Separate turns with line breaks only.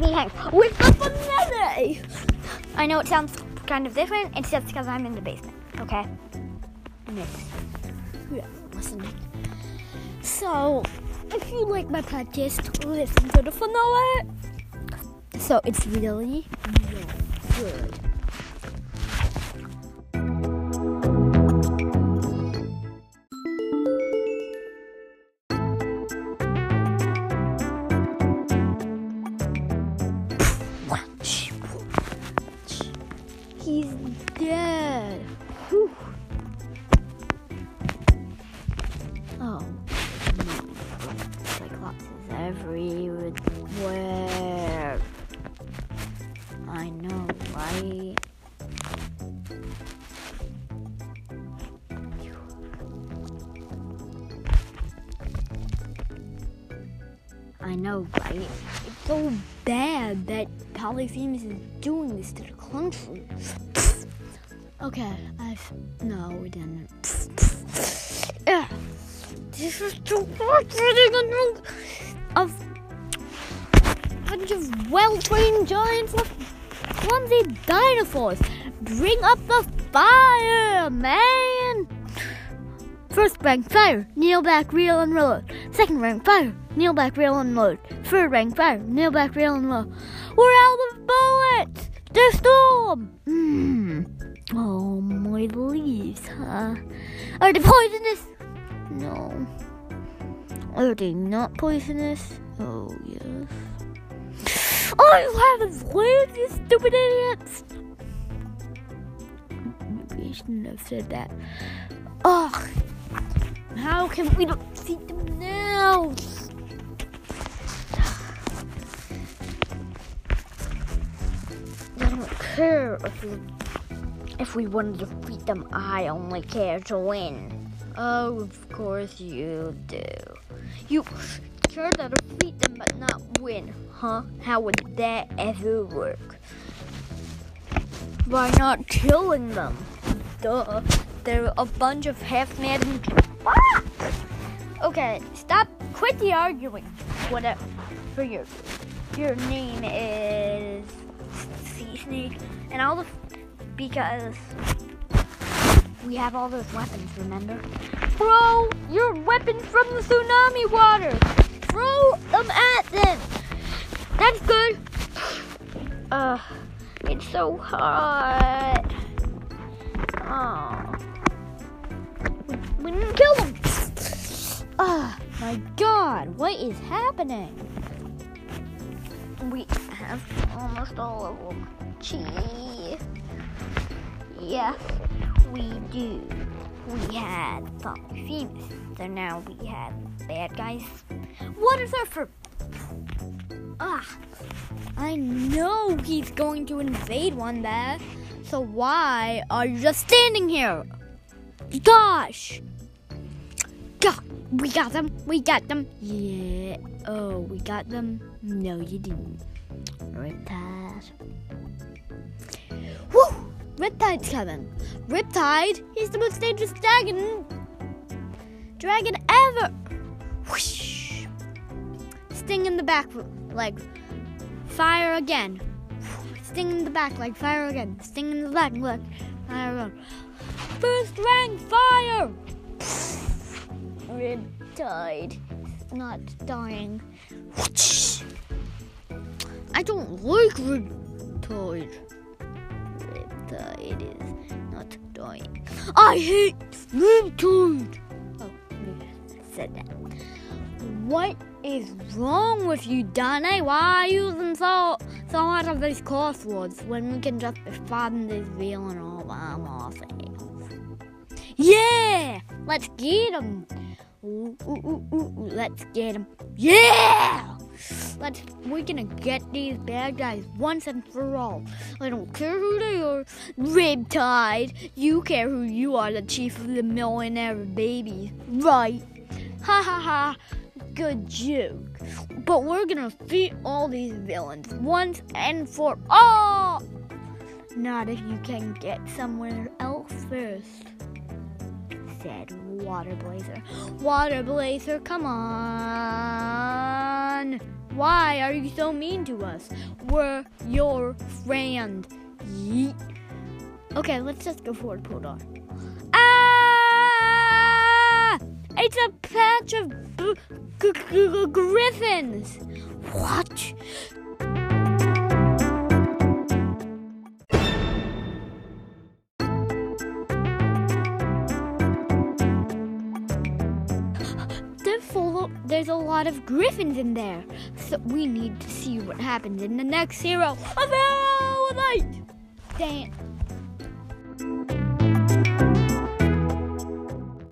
me hang with the finale. I know it sounds kind of different. It's just because I'm in the basement. Okay. Yeah, listening. So, if you like my podcast, listen to the finale. So it's really, really good. I know, right? It's so bad that Polyphemus is doing this to the country. okay, I've. No, we didn't. yeah. This is too much frustrating. A bunch of well trained giants with clumsy dinosaurs. Bring up the fire, man! First rank fire, kneel back, reel and. Second rank fire, kneel back, reel and load. Third rank fire, kneel back, reel and load. We're out of bullets! The storm! Hmm. Oh, my leaves, huh? Are they poisonous? No. Are they not poisonous? Oh, yes. I haven't leaves, you stupid idiots! Maybe I shouldn't have said that. Ugh. How can we not see them now? I don't care if we, if we want to defeat them. I only care to win. Oh, of course you do. You care to defeat them but not win, huh? How would that ever work? By not killing them. Duh. They're a bunch of half-mad. Ah! Okay, stop. Quit the arguing. Whatever. For your your name is Sea Snake, and all the because we have all those weapons. Remember? Bro, your weapons from the tsunami water. Throw them at them. That's good. Uh, it's so hot. Oh. We didn't kill them. Oh my god, what is happening? We have almost all of them. Gee. Yes, we do. We had Polyphemus, so now we have bad guys. What is that for? Ah, I know he's going to invade one there. So why are you just standing here? Gosh! God, we got them. We got them. Yeah. Oh, we got them. No, you didn't. Riptide. Woo! Riptide's coming. Riptide? He's the most dangerous dragon. Dragon ever. Whoosh. Sting in the back legs. Fire again. Sting in the back like fire again. Sting in the back like fire again. First rank fire! Riptide. Not dying. I don't like Riptide. Riptide is not dying. I hate Riptide! Oh, I said that. What is wrong with you, Danny? Why are you using so so much of these crosswords when we can just find this villain all by ourselves? Yeah! Let's get him! Ooh, ooh, ooh, let's get him. Yeah! Let's, we're gonna get these bad guys once and for all. I don't care who they are. Riptide, you care who you are, the chief of the millionaire babies. Right. Ha ha ha. Good joke. But we're gonna defeat all these villains once and for all. Not if you can get somewhere else first. Said Water Blazer. Water Blazer, come on. Why are you so mean to us? We're your friend. Yeet. Okay, let's just go forward, Podar. It's a patch of g- g- g- griffins. What? There's a lot of griffins in there. So we need to see what happens in the next hero of Hero Light. Dan,